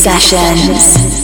sessions.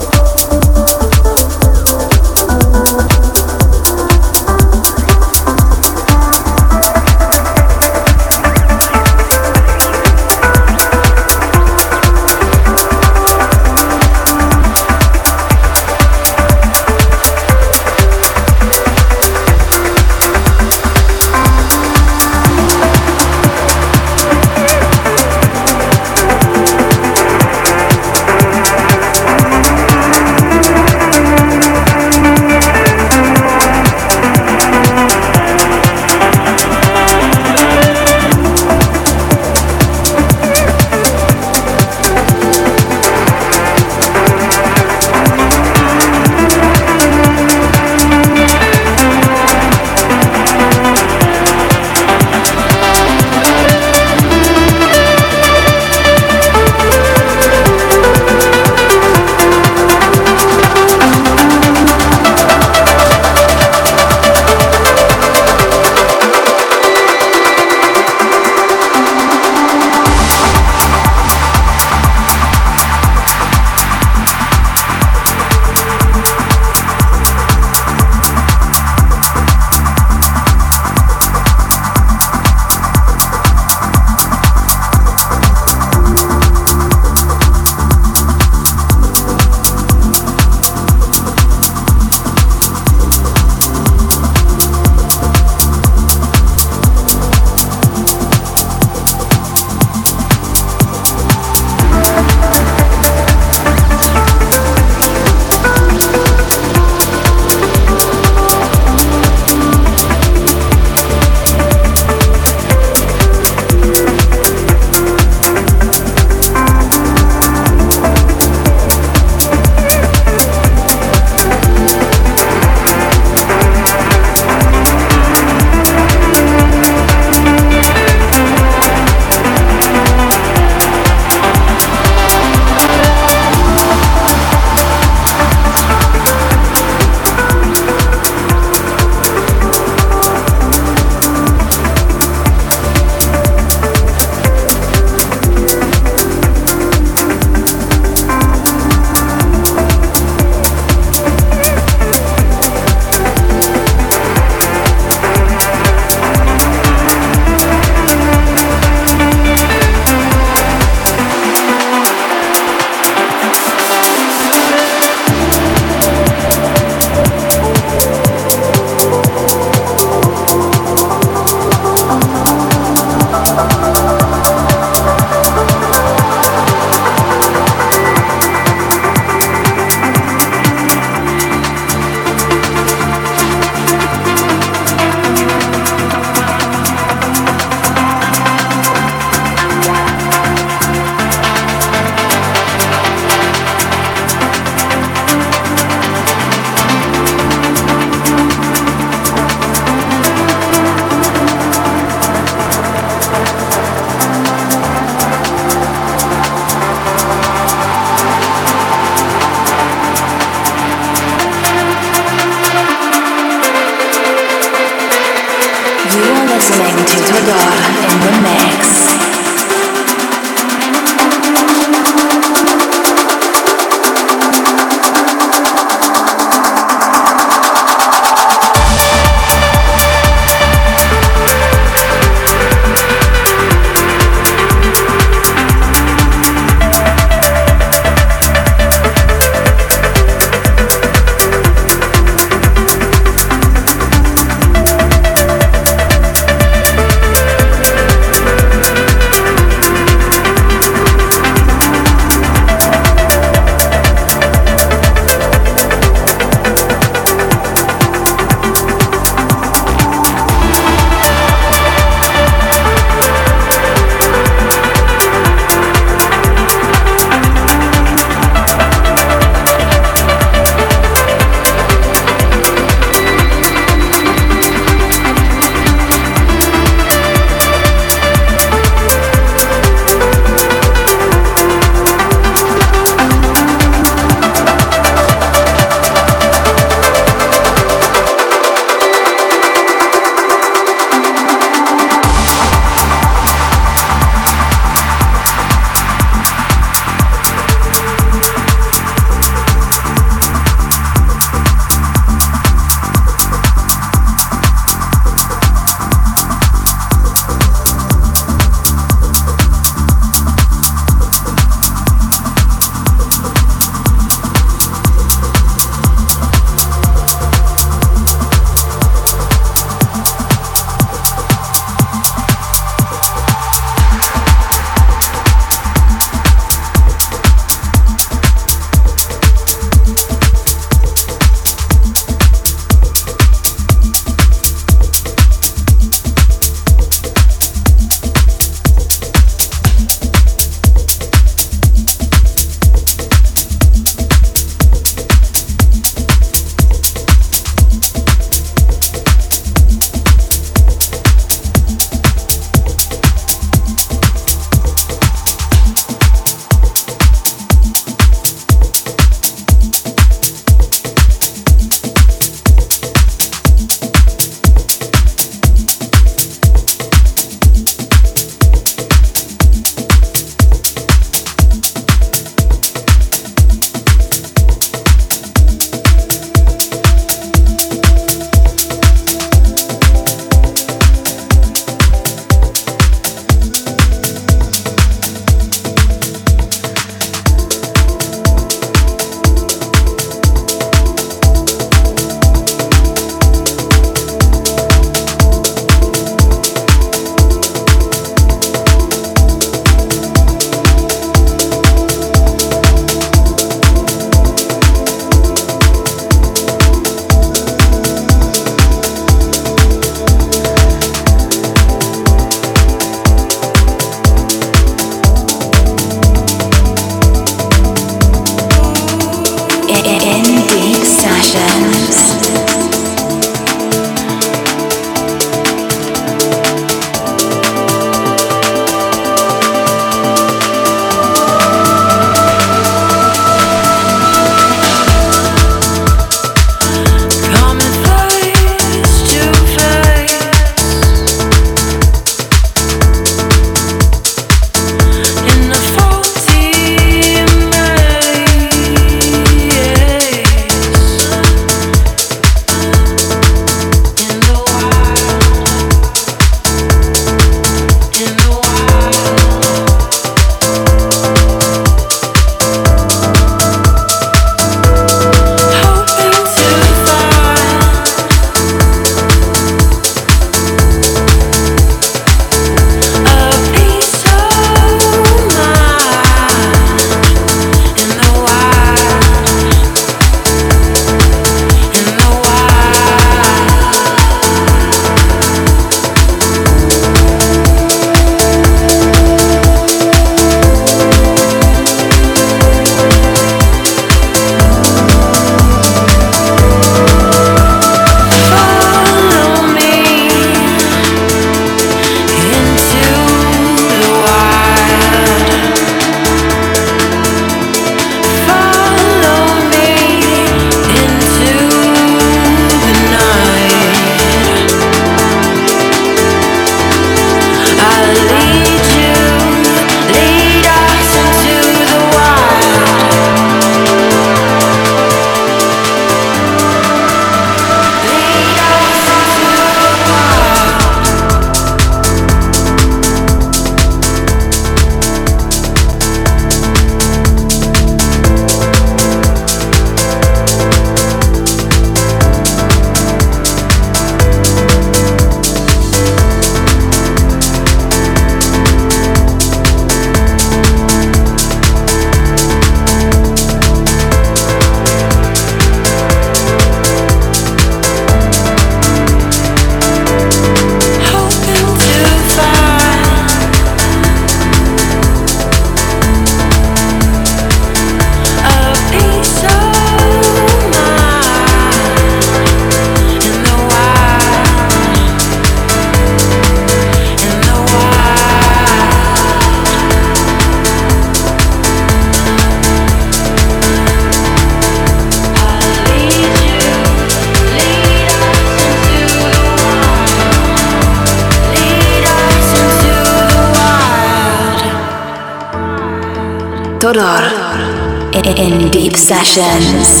Sessions.